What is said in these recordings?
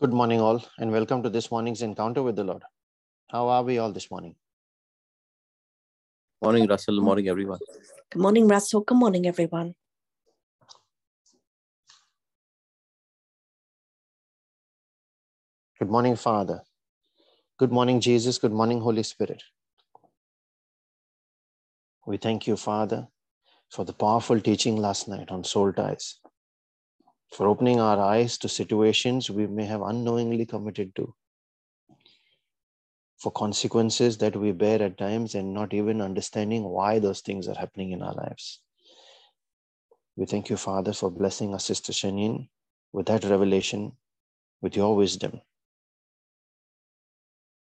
Good morning, all, and welcome to this morning's encounter with the Lord. How are we all this morning? Morning, Russell. Morning, everyone. Good morning, Russell. Good morning, everyone. Good morning, Father. Good morning, Jesus. Good morning, Holy Spirit. We thank you, Father, for the powerful teaching last night on soul ties, for opening our eyes to situations we may have unknowingly committed to, for consequences that we bear at times and not even understanding why those things are happening in our lives. We thank you, Father, for blessing our sister Shanin with that revelation, with your wisdom.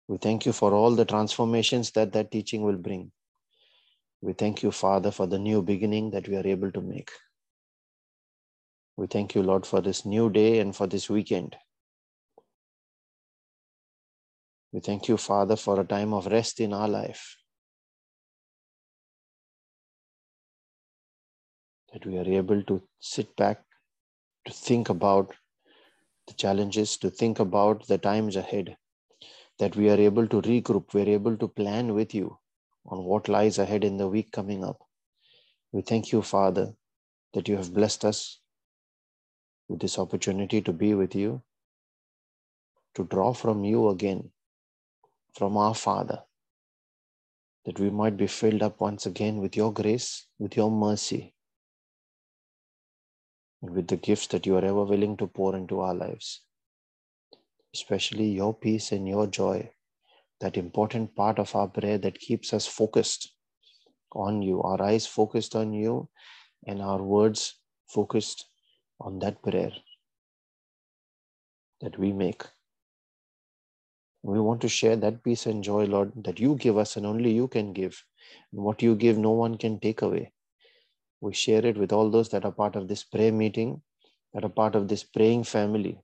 We thank you for all the transformations that that teaching will bring. We thank you, Father, for the new beginning that we are able to make. We thank you, Lord, for this new day and for this weekend. We thank you, Father, for a time of rest in our life. That we are able to sit back, to think about the challenges, to think about the times ahead. That we are able to regroup, we're able to plan with you on what lies ahead in the week coming up. We thank you, Father, that you have blessed us with this opportunity to be with you, to draw from you again, from our Father, that we might be filled up once again with your grace, with your mercy, and with the gifts that you are ever willing to pour into our lives, especially your peace and your joy that important part of our prayer that keeps us focused on you, our eyes focused on you, and our words focused on that prayer that we make. We want to share that peace and joy, Lord, that you give us and only you can give. And what you give, no one can take away. We share it with all those that are part of this prayer meeting, that are part of this praying family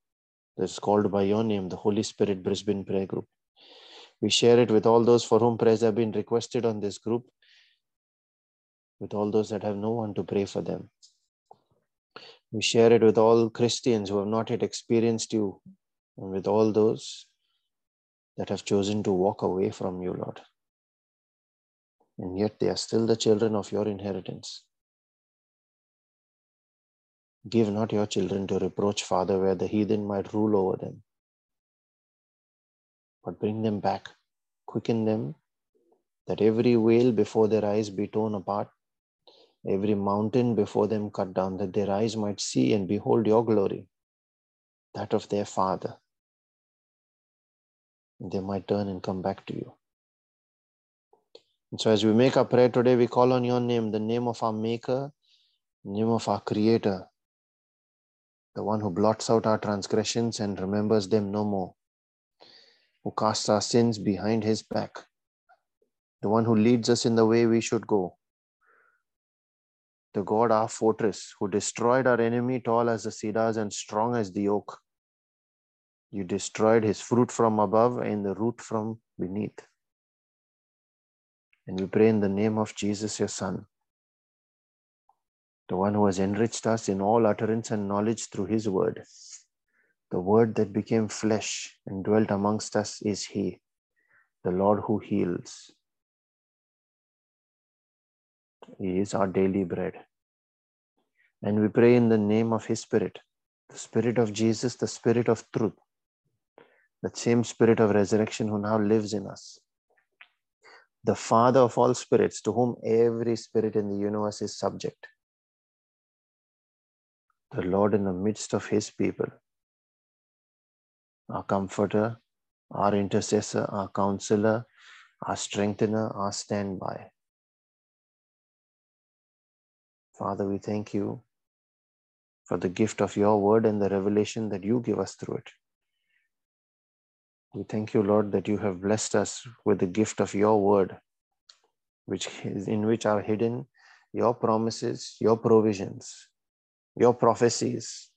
that's called by your name, the Holy Spirit Brisbane Prayer Group. We share it with all those for whom prayers have been requested on this group, with all those that have no one to pray for them. We share it with all Christians who have not yet experienced you, and with all those that have chosen to walk away from you, Lord. And yet they are still the children of your inheritance. Give not your children to reproach, Father, where the heathen might rule over them but bring them back, quicken them, that every veil before their eyes be torn apart, every mountain before them cut down, that their eyes might see and behold your glory, that of their Father. They might turn and come back to you. And so, as we make our prayer today, we call on your name, the name of our Maker, name of our Creator, the one who blots out our transgressions and remembers them no more who casts our sins behind his back, the one who leads us in the way we should go, the God, our fortress, who destroyed our enemy tall as the cedars and strong as the oak. You destroyed his fruit from above and the root from beneath. And we pray in the name of Jesus, your Son, the one who has enriched us in all utterance and knowledge through his word. The word that became flesh and dwelt amongst us is He, the Lord who heals. Is our daily bread. And we pray in the name of His Spirit, the Spirit of Jesus, the Spirit of truth, that same Spirit of resurrection who now lives in us. The Father of all spirits, to whom every spirit in the universe is subject. The Lord in the midst of His people our comforter, our intercessor, our counselor, our strengthener, our standby. Father, we thank you for the gift of your word and the revelation that you give us through it. We thank you, Lord, that you have blessed us with the gift of your word, which is in which are hidden your promises, your provisions, your prophecies,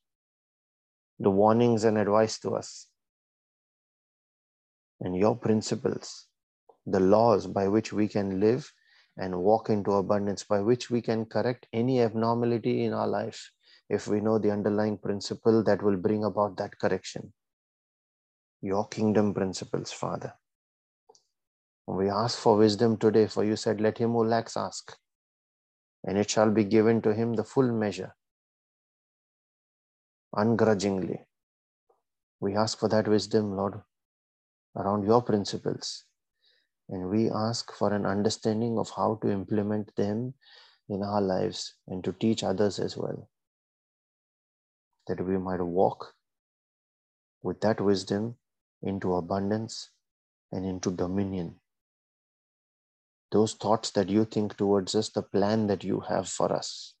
the warnings and advice to us and your principles, the laws by which we can live and walk into abundance, by which we can correct any abnormality in our life if we know the underlying principle that will bring about that correction. your kingdom principles, Father. We ask for wisdom today, for you said, Let him who lacks ask, and it shall be given to him the full measure, ungrudgingly. We ask for that wisdom, Lord, around your principles. And we ask for an understanding of how to implement them in our lives and to teach others as well. That we might walk with that wisdom into abundance and into dominion. Those thoughts that you think towards us, the plan that you have for us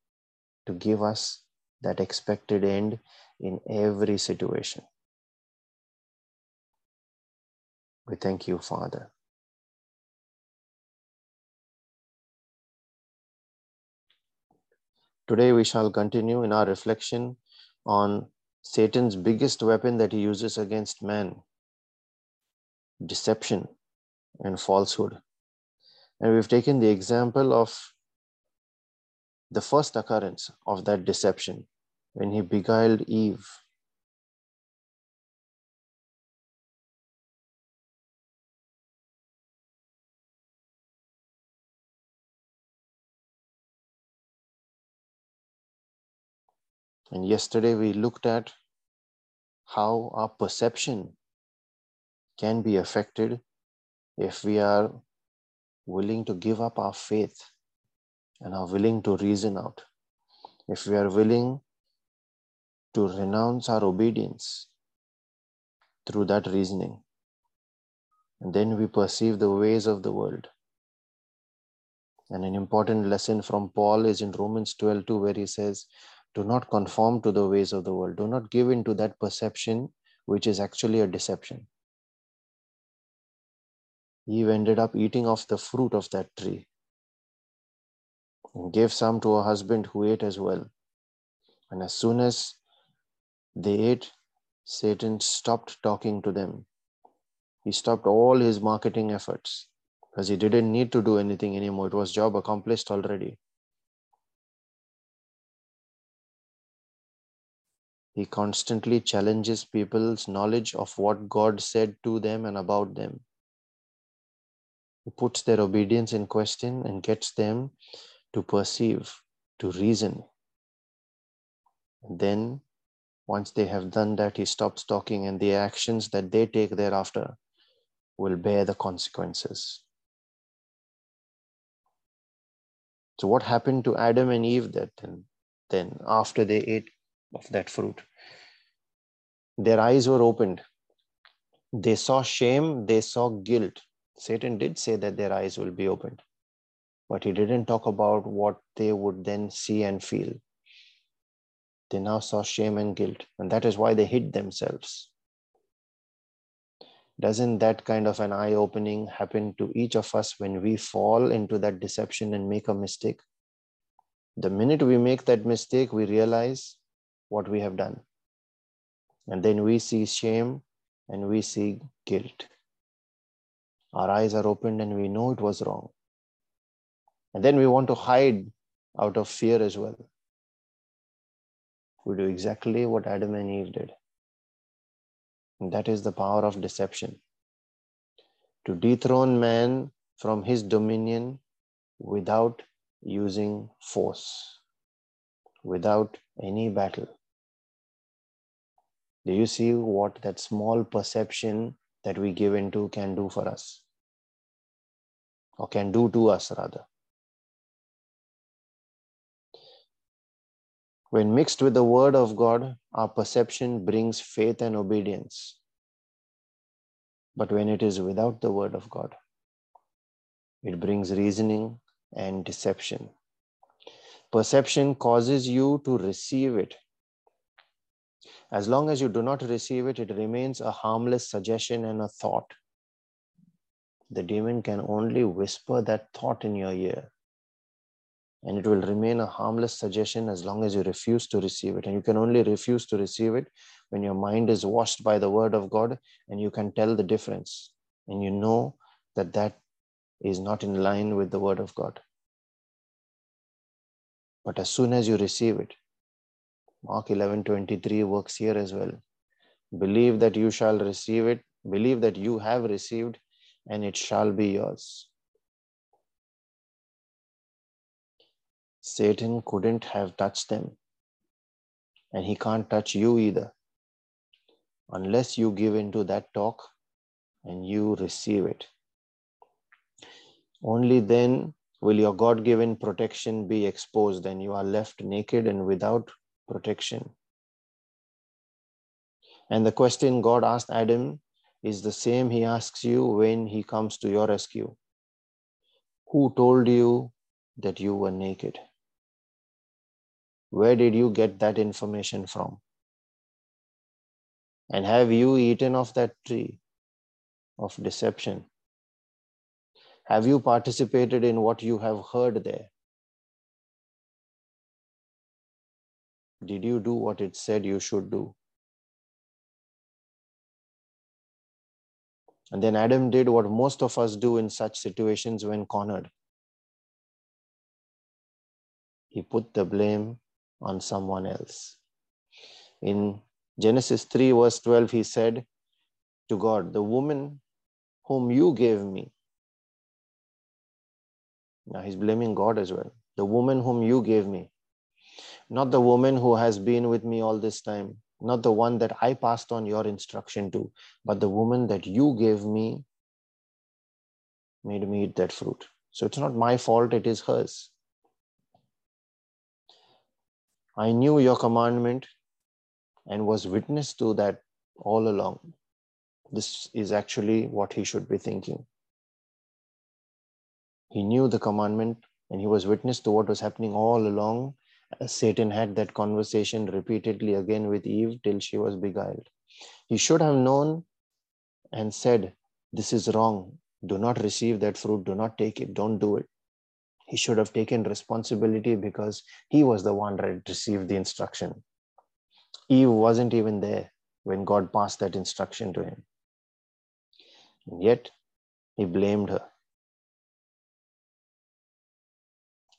to give us that expected end in every situation. We thank you, Father. Today, we shall continue in our reflection on Satan's biggest weapon that he uses against man deception and falsehood. And we've taken the example of the first occurrence of that deception when he beguiled Eve And yesterday we looked at how our perception can be affected if we are willing to give up our faith and are willing to reason out. If we are willing to renounce our obedience through that reasoning. And then we perceive the ways of the world. And an important lesson from Paul is in Romans 12 2, where he says, do not conform to the ways of the world. Do not give in to that perception, which is actually a deception. Eve ended up eating off the fruit of that tree and gave some to her husband who ate as well. And as soon as they ate, Satan stopped talking to them. He stopped all his marketing efforts because he didn't need to do anything anymore. It was job accomplished already. He constantly challenges people's knowledge of what God said to them and about them. He puts their obedience in question and gets them to perceive, to reason. And then, once they have done that, he stops talking, and the actions that they take thereafter will bear the consequences. So, what happened to Adam and Eve that then, then after they ate of that fruit. Their eyes were opened. They saw shame, they saw guilt. Satan did say that their eyes will be opened, but he didn't talk about what they would then see and feel. They now saw shame and guilt, and that is why they hid themselves. Doesn't that kind of an eye opening happen to each of us when we fall into that deception and make a mistake? The minute we make that mistake, we realize what we have done. And then we see shame and we see guilt. Our eyes are opened and we know it was wrong. And then we want to hide out of fear as well. We do exactly what Adam and Eve did. And that is the power of deception. To dethrone man from his dominion without using force, without any battle. Do you see what that small perception that we give into can do for us? Or can do to us, rather? When mixed with the Word of God, our perception brings faith and obedience. But when it is without the Word of God, it brings reasoning and deception. Perception causes you to receive it as long as you do not receive it, it remains a harmless suggestion and a thought. The demon can only whisper that thought in your ear. And it will remain a harmless suggestion as long as you refuse to receive it. And you can only refuse to receive it when your mind is washed by the word of God and you can tell the difference. And you know that that is not in line with the word of God. But as soon as you receive it, Mark 11 23 works here as well. Believe that you shall receive it Believe that you have received and it shall be yours. Satan couldn't have touched them, and he can't touch you either unless you give into that talk and you receive it. Only then will your God given protection be exposed, and you are left naked and without protection. And the question God asked Adam is the same he asks you when he comes to your rescue. Who told you that you were naked? Where did you get that information from? And have you eaten of that tree of deception? Have you participated in what you have heard there? Did you do what it said you should do? And then Adam did what most of us do in such situations when cornered. He put the blame on someone else. In Genesis 3, verse 12, he said to God, The woman whom you gave me. Now he's blaming God as well. The woman whom you gave me. Not the woman who has been with me all this time, not the one that I passed on your instruction to, but the woman that you gave me made me eat that fruit. So it's not my fault, it is hers. I knew your commandment and was witness to that all along. This is actually what he should be thinking. He knew the commandment and he was witness to what was happening all along Satan had that conversation repeatedly again with Eve till she was beguiled. He should have known and said, This is wrong. Do not receive that fruit. Do not take it. Don't do it. He should have taken responsibility because he was the one that received the instruction. Eve wasn't even there when God passed that instruction to him. And yet, he blamed her.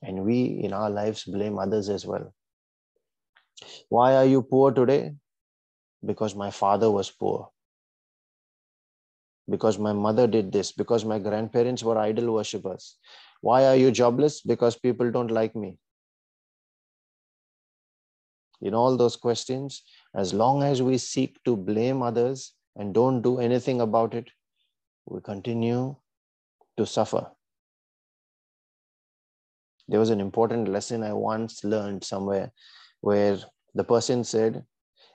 And we in our lives blame others as well. Why are you poor today? Because my father was poor. Because my mother did this. Because my grandparents were idol worshippers. Why are you jobless? Because people don't like me. In all those questions, as long as we seek to blame others and don't do anything about it, we continue to suffer. There was an important lesson I once learned somewhere where the person said,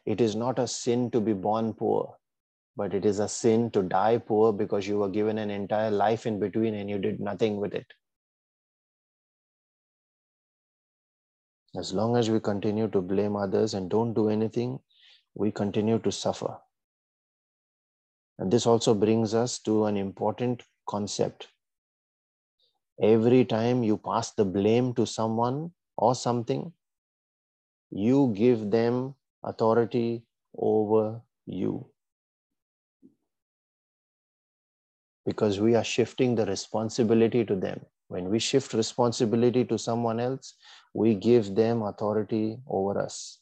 It is not a sin to be born poor, but it is a sin to die poor because you were given an entire life in between and you did nothing with it. As long as we continue to blame others and don't do anything, we continue to suffer. And this also brings us to an important concept every time you pass the blame to someone or something, you give them authority over you. Because we are shifting the responsibility to them. When we shift responsibility to someone else, we give them authority over us.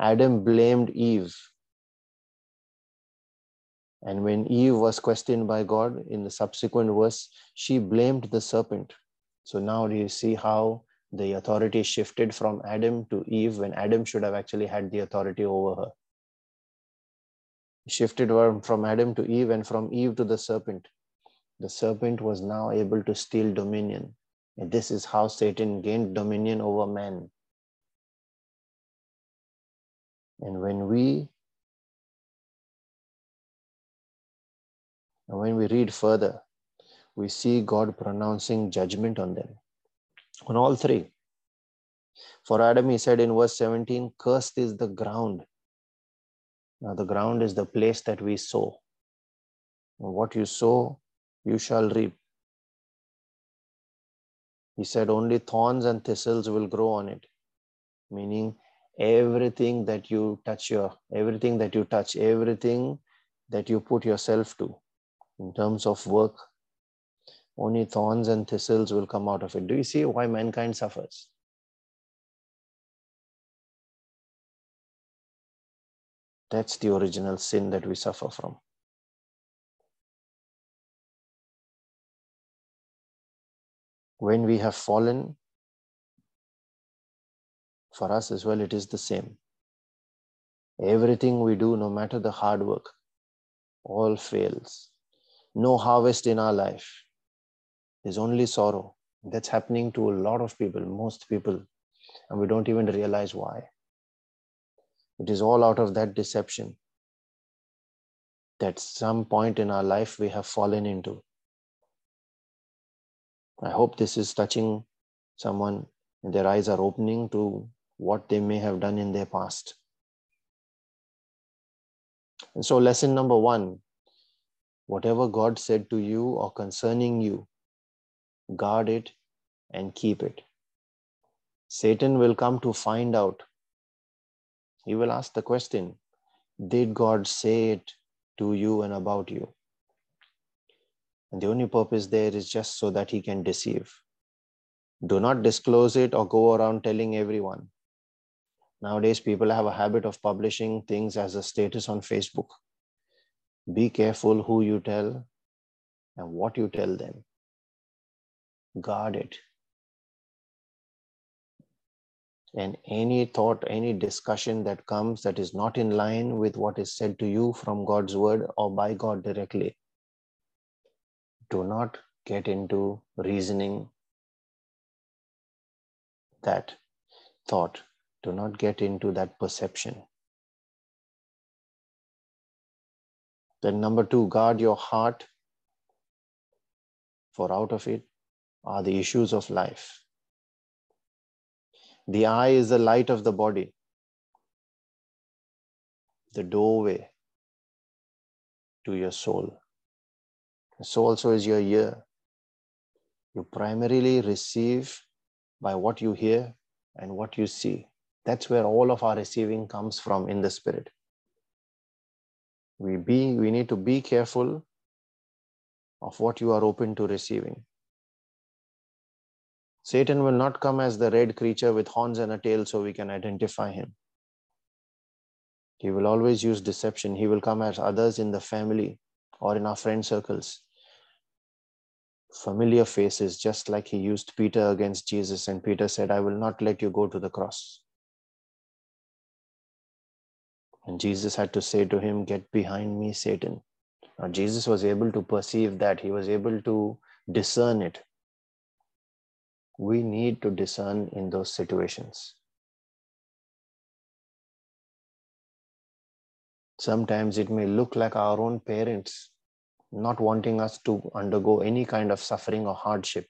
Adam blamed Eve and when Eve was questioned by God in the subsequent verse, she blamed the serpent. So now do you see how the authority shifted from Adam to Eve when Adam should have actually had the authority over her? Shifted from Adam to Eve and from Eve to the serpent. The serpent was now able to steal dominion. And this is how Satan gained dominion over man. And when we And when we read further, we see God pronouncing judgment on them, on all three. For Adam, he said in verse 17, Cursed is the ground. Now, the ground is the place that we sow. And what you sow, you shall reap. He said, Only thorns and thistles will grow on it, meaning everything that you touch your everything that you touch everything that you put yourself to in terms of work, only thorns and thistles will come out of it. Do you see why mankind suffers? That's the original sin that we suffer from. When we have fallen, for us as well, it is the same. Everything we do, no matter the hard work, all fails no harvest in our life. There's only sorrow. That's happening to a lot of people, most people, and we don't even realize why. It is all out of that deception that some point in our life we have fallen into. I hope this is touching someone and their eyes are opening to what they may have done in their past. And so, lesson number one whatever God said to you or concerning you, guard it and keep it. Satan will come to find out. He will ask the question Did God say it to you and about you? And the only purpose there is just so that he can deceive. Do not disclose it or go around telling everyone. Nowadays, people have a habit of publishing things as a status on Facebook. Be careful who you tell and what you tell them. Guard it. And any thought, any discussion that comes that is not in line with what is said to you from God's word or by God directly, do not get into reasoning that thought do not get into that perception. Then, number two, guard your heart, for out of it are the issues of life. The eye is the light of the body, the doorway to your soul. So also is your ear. You primarily receive by what you hear and what you see. That's where all of our receiving comes from in the spirit. We, be, we need to be careful of what you are open to receiving. Satan will not come as the red creature with horns and a tail so we can identify him. He will always use deception. He will come as others in the family or in our friend circles. Familiar faces, just like he used Peter against Jesus, and Peter said, I will not let you go to the cross. And Jesus had to say to him, Get behind me, Satan. Now, Jesus was able to perceive that, he was able to discern it. We need to discern in those situations. Sometimes it may look like our own parents not wanting us to undergo any kind of suffering or hardship.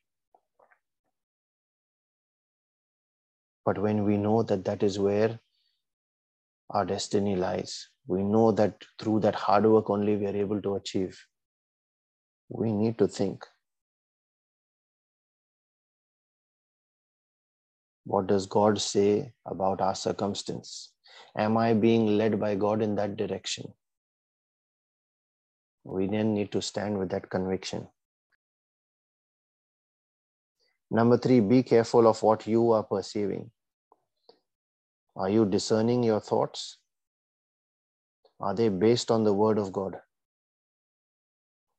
But when we know that that is where our destiny lies. We know that through that hard work only we are able to achieve. We need to think what does God say about our circumstance? Am I being led by God in that direction? We then need to stand with that conviction. Number three, be careful of what you are perceiving. Are you discerning your thoughts? Are they based on the Word of God?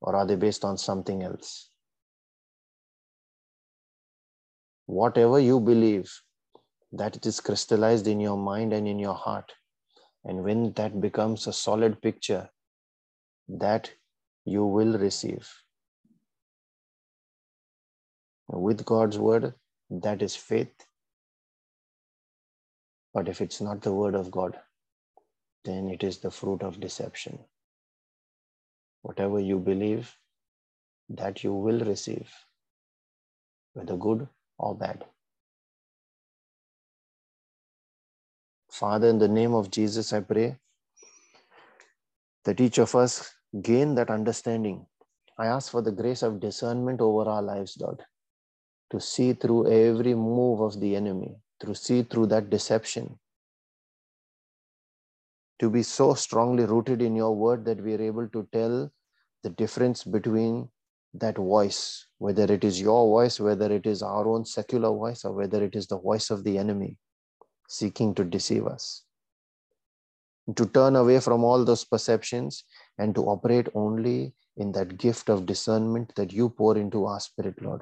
Or are they based on something else? Whatever you believe, that it is crystallized in your mind and in your heart. And when that becomes a solid picture, that you will receive. With God's word, that is faith, but if it's not the word of God, then it is the fruit of deception. Whatever you believe, that you will receive, whether good or bad. Father, in the name of Jesus, I pray that each of us gain that understanding. I ask for the grace of discernment over our lives, Lord, to see through every move of the enemy, to see through that deception, to be so strongly rooted in your word that we are able to tell the difference between that voice, whether it is your voice, whether it is our own secular voice, or whether it is the voice of the enemy seeking to deceive us. To turn away from all those perceptions and to operate only in that gift of discernment that you pour into our spirit, Lord.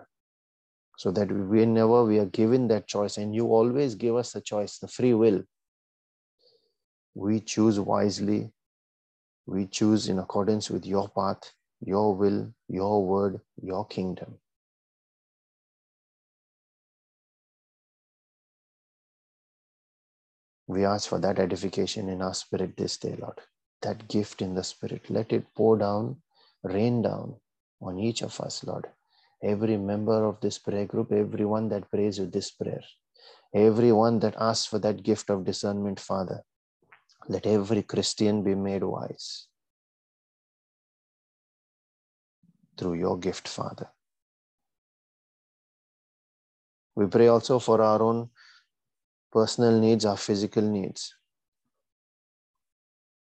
So that whenever we are given that choice, and you always give us the choice, the free will, we choose wisely, we choose in accordance with your path, your will, your word, your kingdom. We ask for that edification in our spirit this day, Lord. That gift in the spirit, let it pour down, rain down on each of us, Lord. Every member of this prayer group, everyone that prays with this prayer, everyone that asks for that gift of discernment, Father, let every Christian be made wise through your gift, Father. We pray also for our own personal needs, our physical needs,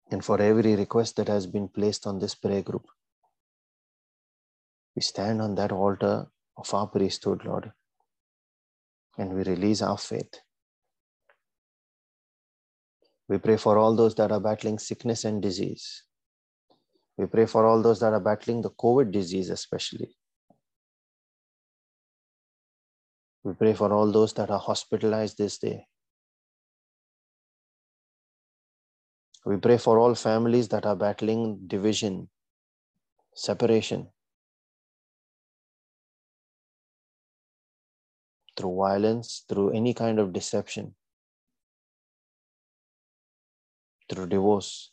and for every request that has been placed on this prayer group. We stand on that altar of our priesthood, Lord, and we release our faith. We pray for all those that are battling sickness and disease. We pray for all those that are battling the COVID disease, especially. We pray for all those that are hospitalized this day. We pray for all families that are battling division, separation through violence, through any kind of deception, through divorce.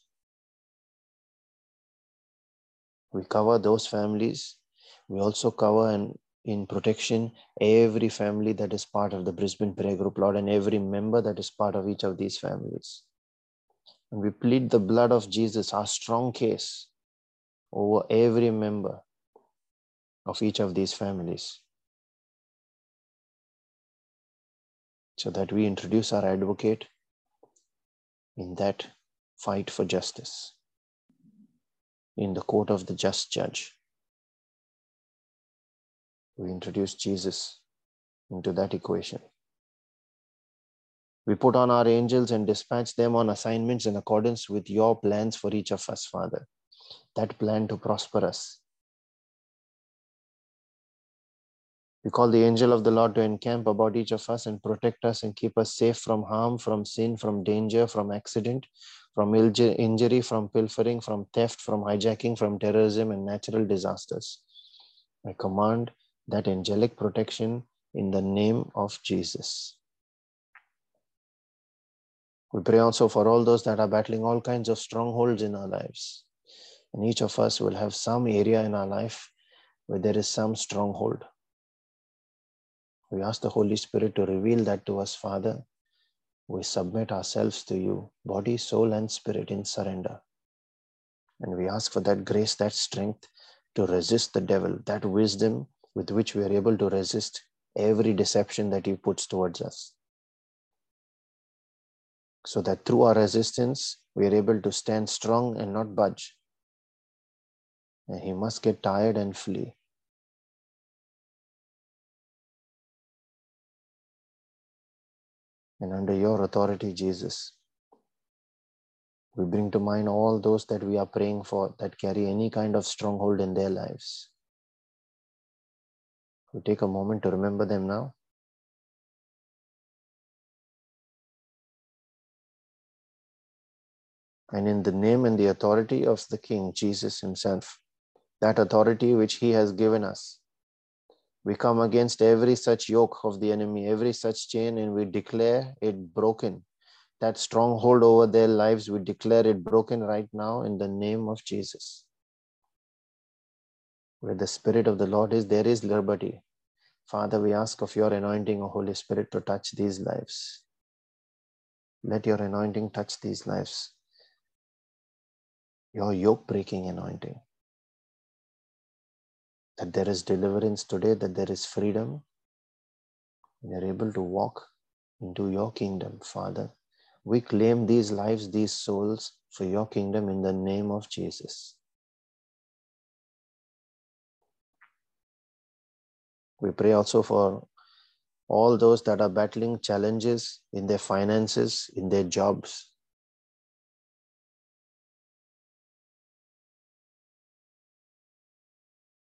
We cover those families. We also cover and in protection every family that is part of the Brisbane Prayer Group, Lord, and every member that is part of each of these families. And we plead the blood of Jesus, our strong case, over every member of each of these families. So that we introduce our advocate in that fight for justice in the court of the just judge. We introduce Jesus into that equation. We put on our angels and dispatch them on assignments in accordance with your plans for each of us, Father. That plan to prosper us. We call the angel of the Lord to encamp about each of us and protect us and keep us safe from harm, from sin, from danger, from accident, from injury, from pilfering, from theft, from hijacking, from terrorism and natural disasters. I command that angelic protection in the name of Jesus. We pray also for all those that are battling all kinds of strongholds in our lives. And each of us will have some area in our life where there is some stronghold. We ask the Holy Spirit to reveal that to us, Father. We submit ourselves to you, body, soul, and spirit in surrender. And we ask for that grace, that strength to resist the devil, that wisdom with which we are able to resist every deception that he puts towards us so that through our resistance, we are able to stand strong and not budge. And he must get tired and flee. And under your authority, Jesus, we bring to mind all those that we are praying for that carry any kind of stronghold in their lives. We take a moment to remember them now. and in the name and the authority of the King, Jesus Himself, that authority which He has given us. We come against every such yoke of the enemy, every such chain, and we declare it broken. That stronghold over their lives, we declare it broken right now in the name of Jesus. Where the Spirit of the Lord is, there is liberty. Father, we ask of your anointing, O Holy Spirit, to touch these lives. Let your anointing touch these lives your yoke breaking anointing. That there is deliverance today, that there is freedom. And you're able to walk into your kingdom, Father. We claim these lives, these souls for your kingdom in the name of Jesus. We pray also for all those that are battling challenges in their finances, in their jobs,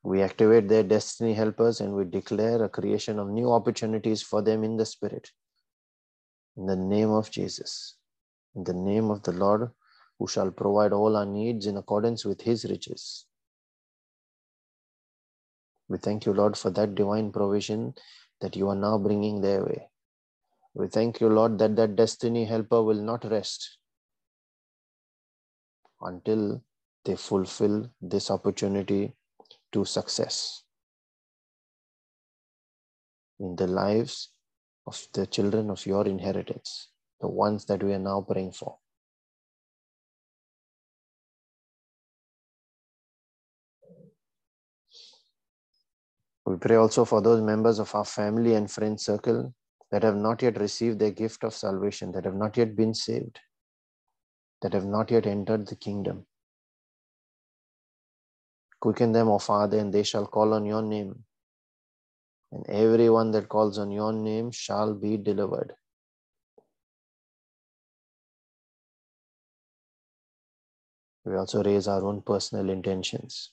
We activate their destiny helpers and we declare a creation of new opportunities for them in the Spirit. In the name of Jesus, in the name of the Lord, who shall provide all our needs in accordance with his riches. We thank you, Lord, for that divine provision that you are now bringing their way. We thank you, Lord, that that destiny helper will not rest until they fulfill this opportunity to success in the lives of the children of your inheritance, the ones that we are now praying for. We pray also for those members of our family and friend circle that have not yet received their gift of salvation, that have not yet been saved, that have not yet entered the kingdom. Quicken them, O Father, and they shall call on your name. And everyone that calls on your name shall be delivered. We also raise our own personal intentions,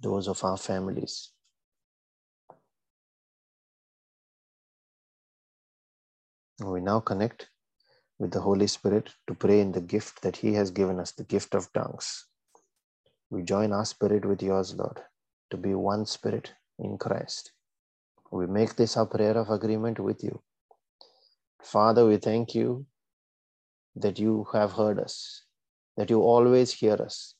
those of our families. We now connect with the Holy Spirit to pray in the gift that He has given us, the gift of tongues. We join our spirit with yours, Lord, to be one spirit in Christ. We make this our prayer of agreement with you. Father, we thank you that you have heard us, that you always hear us.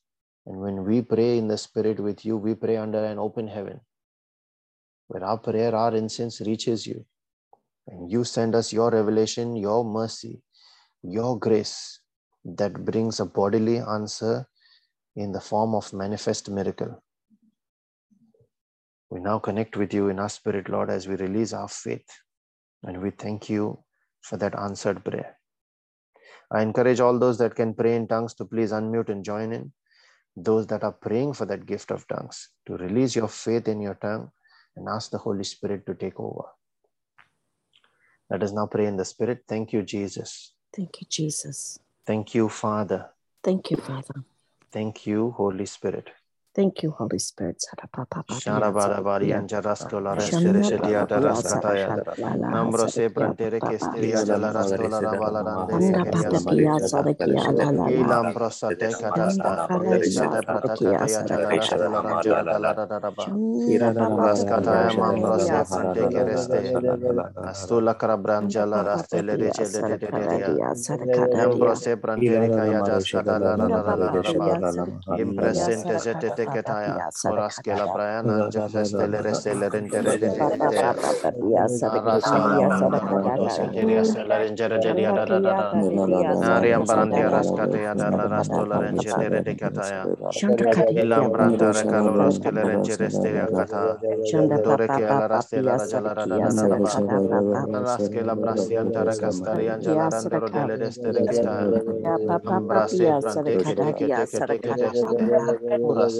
And when we pray in the Spirit with you, we pray under an open heaven, where our prayer, our incense reaches you. And you send us your revelation, your mercy, your grace that brings a bodily answer in the form of manifest miracle. We now connect with you in our spirit, Lord, as we release our faith. And we thank you for that answered prayer. I encourage all those that can pray in tongues to please unmute and join in. Those that are praying for that gift of tongues to release your faith in your tongue and ask the Holy Spirit to take over. Let us now pray in the Spirit. Thank you, Jesus. Thank you, Jesus. Thank you, Father. Thank you, Father. Thank you, Holy Spirit. Thank you, Holy Spirit. Sharabari and Jarastola Resetia Darasataya Nambro Sebran Terek Esteria Jalastola Ravala Ilam Prosate Katasta Lexida Patataya Jalastola Jaladaraba Raskataya Mambro Sebran Tekereste Astula Karabran Jalara Nambro Sebran Terikaya Jaskatala Impresente Zete te ketaya oras ke la prayana jasa stelere stelere entere de de arasa kiri stelere entere de ya da da da nari ambaranti aras kate ya. da da ras tolere entere de ketaya ilam branta reka loros ke lere entere stelere kata dore ke ala ras tela jala da da da da ras ke la brasi antara kastarian jala da da da lere stelere ketaya ambrasi prante kete kete kete kete kete kete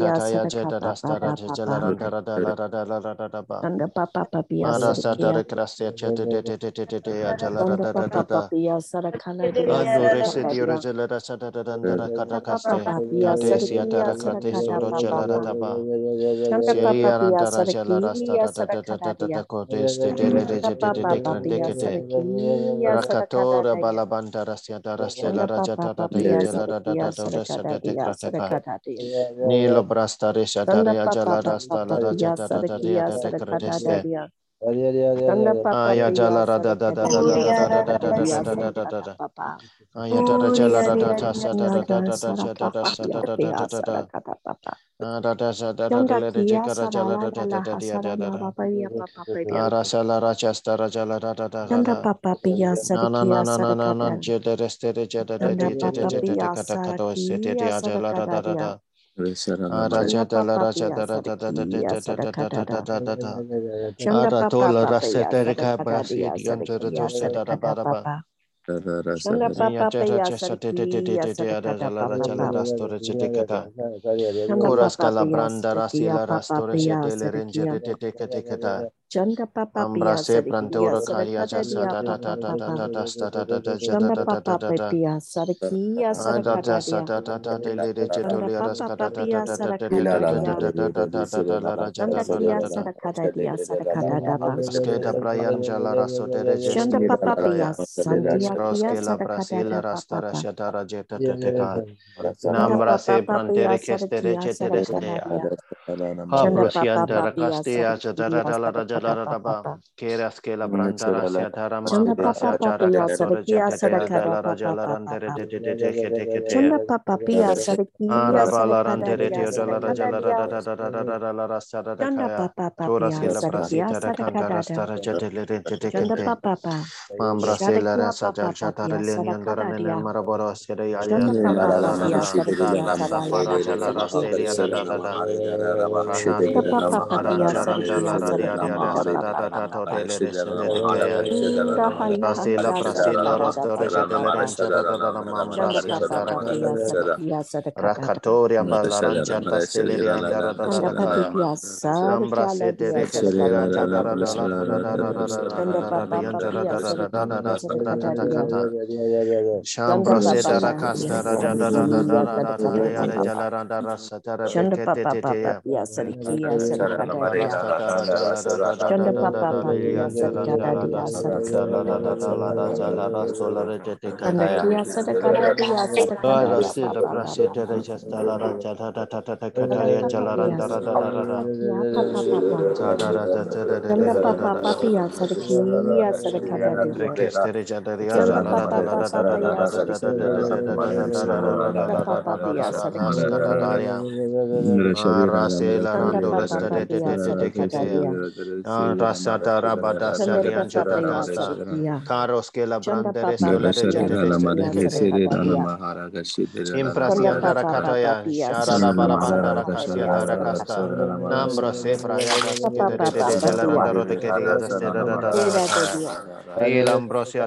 Rasa Rakatora balabanta rasya darastela rajata da da yajala da da da da rasa da de krata Nilo brasta resha daria jala rasta la raja da da da dia da da kredeste. Aya jala ra da da da da da da da Darisha Daria Jalaras Dalara Jatara Daria Dadekradeste Aya Jalara Dada Dada Dada. Dada Dada Dada Dada Aya Dada Jalara Dada Sadara Dada Dada. Dada Sadara Dada Dada Dada Sadara Dada Jikara Jalara Dada Dadia Dada Arasa Lara Chastara Jalara Dada Dada Papa Pia Sadara Nana Nana Nana Jedareste Jedare Jedare Jedare Kata Kata Sedare Jalara Dada Dada Raja da la raja da da da da da da da da da da da da da. Ara tola rasa tere ka brasi di anto da da sa da da ba da ba. Ya jara jasa de de de de de de ada jala raja la rasto reje de kata. Kuras kala branda rasi la rasto reje de le renje de de de de kata. Janda papa sarakadada Raba. papa. Kera Skela Brandara Siatara Janda Mambrasa papa Jara pia Katora sarakia Jatetea sarakada Dala papa Rajala Randere papa. de de de de de de de Janda papa pia sarakia Arabala Randere sarakadadia Teodala Rajala sarakadadia. Rada Rada Rada Rada Rasta Janda Kaya. papa Tora papia Skela sarakia Brasita Kandara sarakadada. Stara Jatele Janda Jetekente. papa pa. Mambra sela Sharakia rasa papa jal jatara papia lenian doran sarakadadia. en maraboro sere Janda alias papa la la la papia rasta sarakia la sarala safara la jala rasteria da da da da ranan Janda papa aran papia charanda la sarakia radia dia sarakada da sa da papa da da papa to pa. de le resende de te Inda haya rasela haya prasila sarakadada rostore papa jadele papa. rencha da da da da mamra Janda papa siantara papia sarakia sarakadada. rakatoria balarancha tasteleri andara da da Janda da kaya papia Nambra sarakia se de ladia rekestera sarakadada jadara papa da la papa. da da da da da da da Janda da da da papa yanjara papia da da da da da sarakia da da da da sarakadadia. kata Janda Shambro se papa da papia rakasta da da da da da da sarakia da da da da ya de sarakadada. jala da da rasa da da de Shanda ke te papa te te papa ya pia sarikia sarakadadia. rasta da da jala da da da da Shanda da da papa da da papa ya jaran da la da sarakadadia sa da la da da da la da sarakadadia. jala rasto la re te te Shanda kata ya kia sarakadadia Ah, sarakadadia rasti da papa prasi papa. te re jasta la ra jala da da da da kata Shanda ya papa jala ran pia da da da da da da sarikia papa papa. ka da da da da da da Shanda da da da papa da papa pia sarikia sarakadadia. Rekestere jadari ya Shanda jala da papa da da da papa da da pia da da da da da da sarikia. da da da da da da da da Shanda da da papa da da pia da ras sarikia. kata da ya Rase la Shanda rando papa resta de de pia de de de de de sarakadadia. Rasa da rabada Shanda salian papa jada pia dasta sarikia. Karos ke la Shanda brande papa resto le de pia jete de de de sarikia de de sarakadadia. Shanda Imprasian dara papa papa katoya pia shara da sarikia barabanda rakasia sarakadadia dara kasta sarakadadia. Nambra se braya das ke Papa de de de papa de jala pia. randa ro de ke de ya daste da da da da da Era de kaya dia. Ilambrosia dara stela de sete de Papa de papa. kataya jala randa da da da da Shanda Jadala papa Rajia papa Laranta pia Rata sarikia Sana sarakadadia. Brasia de Dele Restore Jete de de de de de de de Rakatoria Balaranja Shambra Shanda Papa Maria Sadakadadia Sadakadadia pia Rajata sara Rada papa Rasta papa papa pia Irian sarikia. Jaranda La Rada La Rasta Shanda La de de de de kadadia de de de sarakadadia. Arasela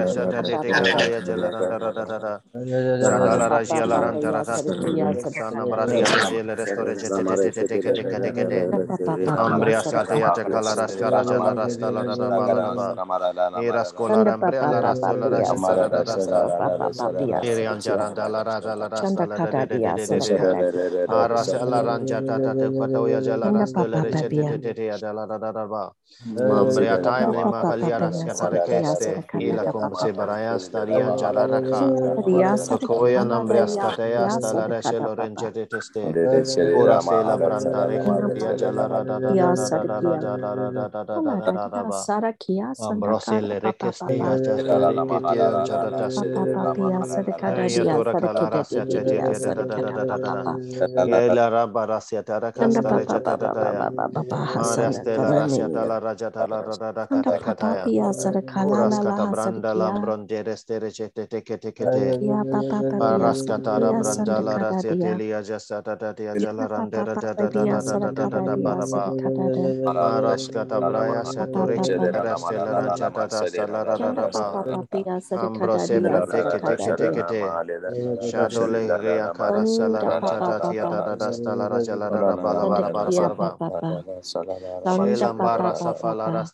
Ranja Tata de Katoya Jala Shanda Rastole papa Rejete de papa. de de de la Rada Raba Mambria Shanda timely papa Magalia papa pia Raskata sarikia Rekeste raja kala rasta raja la rasta la rada bala ba iras kola rambre la rasta la rasta la rasta kiri anjaranda la rada la rasta la rada aras la ranja tata te pato ya jala rasta la rasta te te te ya jala rada rada mambre a time ne ma kali aras kata rekeste ila kum se baraya staria jala rakha koya nambre asta te ya asta la rasta la ranja te te te ora se la branda re ya jala rada rada Raskata Da. Paraskata Braya Ambrose Shadole Rea Kara Tia da da Bara Safala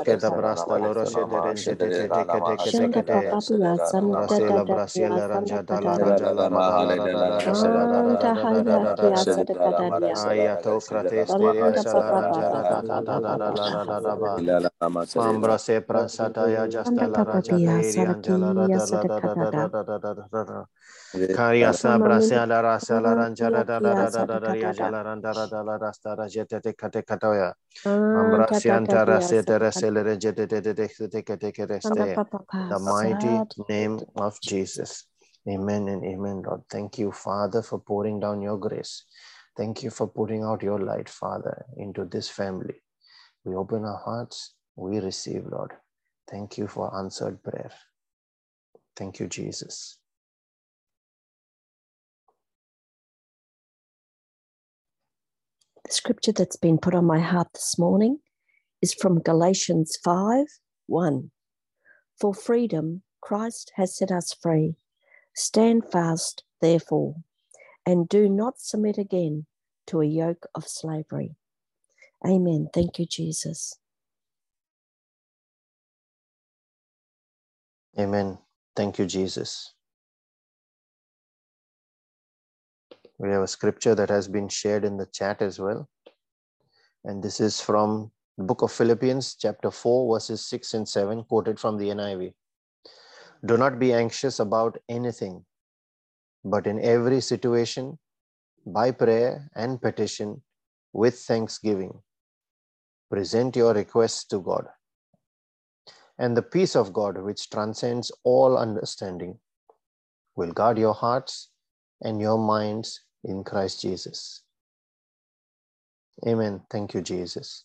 da da Brasta Rasela Brasiela Ranja La Rada La Rada La Shanda Rada La haya Rada La kia Rada sarikada Sandaya. Ayato krates teria salara jara da da da da da da da da ba. Mambra se prasataya jastala raja teri anjala da da da da da da da da da da da. Karya sabra se ala rasa la ranjara da da da da da da ya jala randara da la rasta rajete te kate katoya. Mambra se antara se tere se le rejete te te te te te te te reste. The mighty name of Jesus. Amen and amen, Lord. Thank you, Father, for pouring down your grace. Thank you for putting out your light, Father, into this family. We open our hearts, we receive, Lord. Thank you for answered prayer. Thank you, Jesus. The scripture that's been put on my heart this morning is from Galatians 5 1. For freedom, Christ has set us free. Stand fast, therefore, and do not submit again to a yoke of slavery. Amen. Thank you, Jesus. Amen. Thank you, Jesus. We have a scripture that has been shared in the chat as well. And this is from the book of Philippians, chapter 4, verses 6 and 7, quoted from the NIV. Do not be anxious about anything, but in every situation, by prayer and petition, with thanksgiving, present your requests to God. And the peace of God, which transcends all understanding, will guard your hearts and your minds in Christ Jesus. Amen. Thank you, Jesus.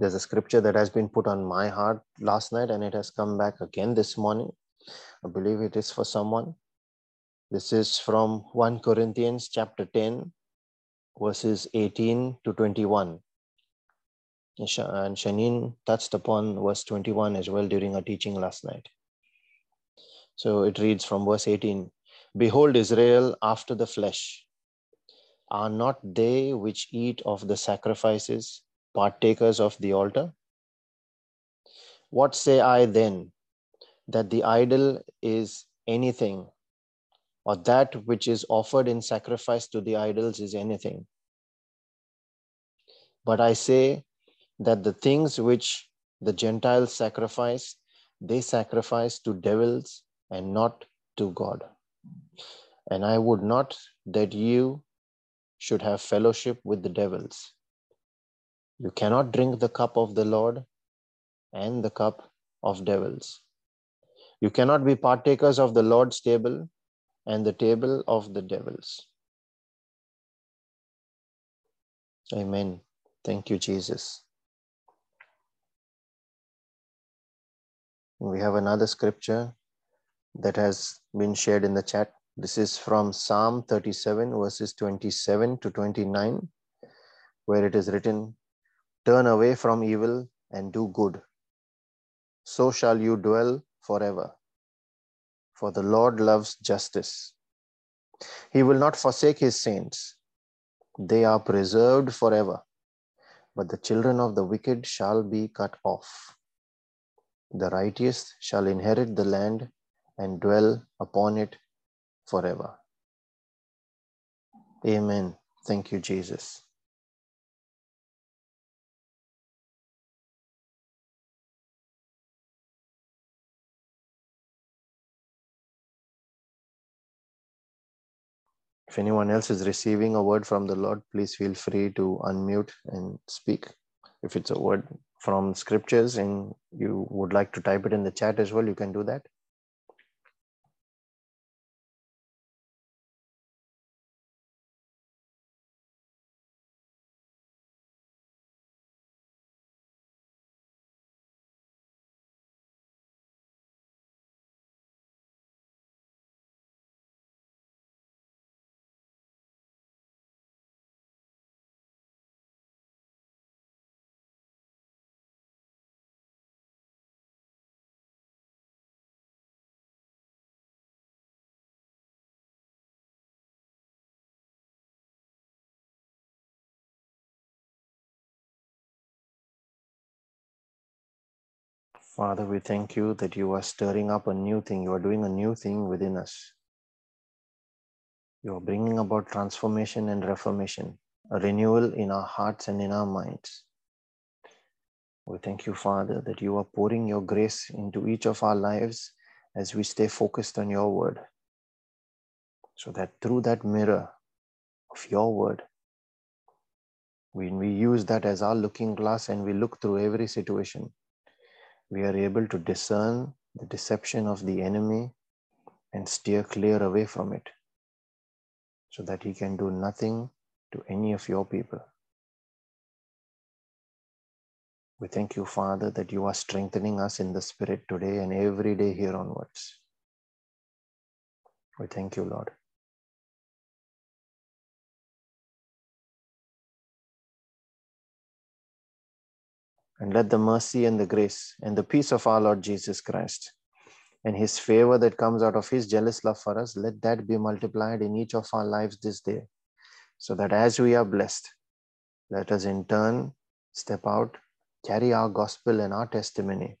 There's a scripture that has been put on my heart last night and it has come back again this morning. I believe it is for someone. This is from 1 Corinthians chapter 10, verses 18 to 21. And Shanine touched upon verse 21 as well during our teaching last night. So it reads from verse 18 Behold, Israel after the flesh. Are not they which eat of the sacrifices partakers of the altar? What say I then? That the idol is anything, or that which is offered in sacrifice to the idols is anything. But I say that the things which the Gentiles sacrifice, they sacrifice to devils and not to God. And I would not that you should have fellowship with the devils. You cannot drink the cup of the Lord and the cup of devils. You cannot be partakers of the Lord's table and the table of the devils. Amen. Thank you, Jesus. We have another scripture that has been shared in the chat. This is from Psalm 37, verses 27 to 29, where it is written, Turn away from evil and do good. So shall you dwell forever. For the Lord loves justice. He will not forsake his saints. They are preserved forever. But the children of the wicked shall be cut off. The righteous shall inherit the land and dwell upon it forever. Amen. Thank you, Jesus. If anyone else is receiving a word from the Lord, please feel free to unmute and speak. If it's a word from scriptures and you would like to type it in the chat as well, you can do that. Father, we thank you that you are stirring up a new thing. You are doing a new thing within us. You are bringing about transformation and reformation, a renewal in our hearts and in our minds. We thank you, Father, that you are pouring your grace into each of our lives as we stay focused on your word. So that through that mirror of your word, when we use that as our looking glass and we look through every situation, we are able to discern the deception of the enemy and steer clear away from it so that he can do nothing to any of your people. We thank you, Father, that you are strengthening us in the Spirit today and every day here onwards. We thank you, Lord. And let the mercy and the grace and the peace of our Lord Jesus Christ and his favor that comes out of his jealous love for us, let that be multiplied in each of our lives this day. So that as we are blessed, let us in turn step out, carry our gospel and our testimony,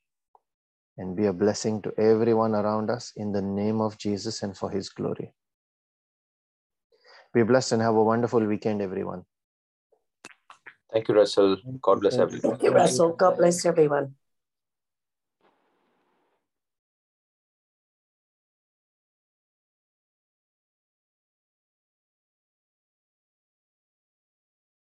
and be a blessing to everyone around us in the name of Jesus and for his glory. Be blessed and have a wonderful weekend, everyone. Thank you, Russell. God bless everyone. Thank you, Russell. God bless everyone.